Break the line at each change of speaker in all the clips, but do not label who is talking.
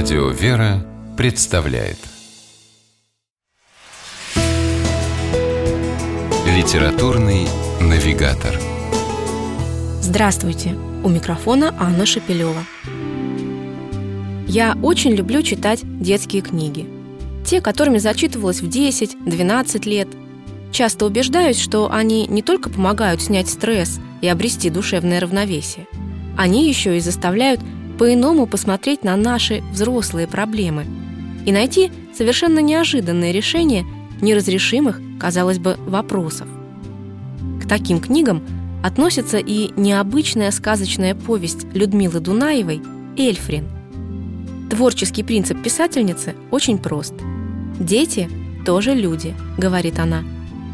Радио «Вера» представляет Литературный навигатор
Здравствуйте! У микрофона Анна Шапилева. Я очень люблю читать детские книги. Те, которыми зачитывалась в 10-12 лет. Часто убеждаюсь, что они не только помогают снять стресс и обрести душевное равновесие, они еще и заставляют по-иному посмотреть на наши взрослые проблемы и найти совершенно неожиданные решения неразрешимых, казалось бы, вопросов. К таким книгам относится и необычная сказочная повесть Людмилы Дунаевой «Эльфрин». Творческий принцип писательницы очень прост. «Дети тоже люди», — говорит она,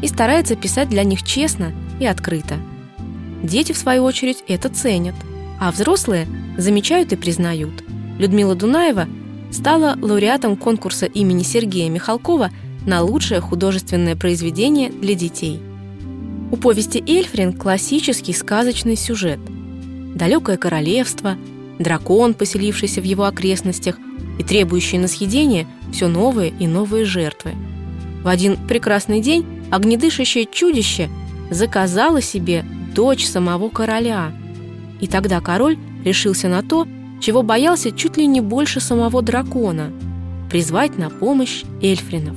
и старается писать для них честно и открыто. Дети, в свою очередь, это ценят, а взрослые замечают и признают. Людмила Дунаева стала лауреатом конкурса имени Сергея Михалкова на лучшее художественное произведение для детей. У повести «Эльфрин» классический сказочный сюжет. Далекое королевство, дракон, поселившийся в его окрестностях и требующий на съедение все новые и новые жертвы. В один прекрасный день огнедышащее чудище заказало себе дочь самого короля. И тогда король решился на то, чего боялся чуть ли не больше самого дракона – призвать на помощь эльфринов.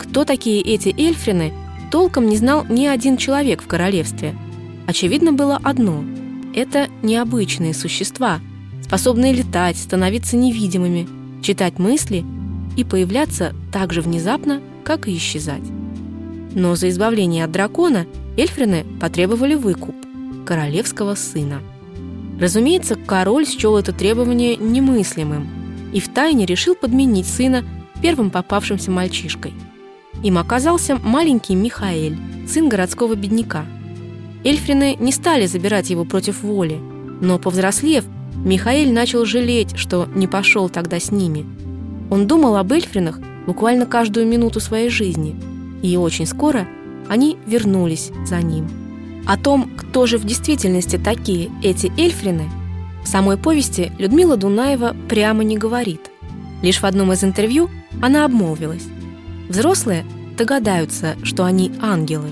Кто такие эти эльфрины, толком не знал ни один человек в королевстве. Очевидно было одно – это необычные существа, способные летать, становиться невидимыми, читать мысли и появляться так же внезапно, как и исчезать. Но за избавление от дракона эльфрины потребовали выкуп – королевского сына – Разумеется, король счел это требование немыслимым и втайне решил подменить сына первым попавшимся мальчишкой. Им оказался маленький Михаэль, сын городского бедняка. Эльфрины не стали забирать его против воли, но, повзрослев, Михаэль начал жалеть, что не пошел тогда с ними. Он думал об эльфринах буквально каждую минуту своей жизни, и очень скоро они вернулись за ним. О том, кто же в действительности такие эти эльфрины, в самой повести Людмила Дунаева прямо не говорит. Лишь в одном из интервью она обмолвилась. Взрослые догадаются, что они ангелы,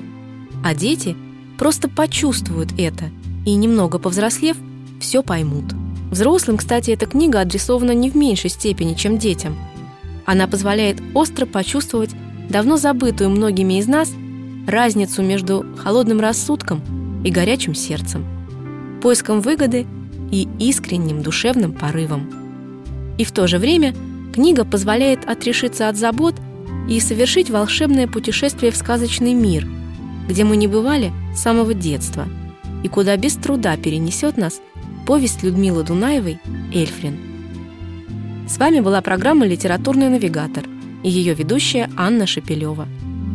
а дети просто почувствуют это и, немного повзрослев, все поймут. Взрослым, кстати, эта книга адресована не в меньшей степени, чем детям. Она позволяет остро почувствовать давно забытую многими из нас – разницу между холодным рассудком и горячим сердцем, поиском выгоды и искренним душевным порывом. И в то же время книга позволяет отрешиться от забот и совершить волшебное путешествие в сказочный мир, где мы не бывали с самого детства и куда без труда перенесет нас повесть Людмилы Дунаевой «Эльфрин». С вами была программа «Литературный навигатор» и ее ведущая Анна Шепелева –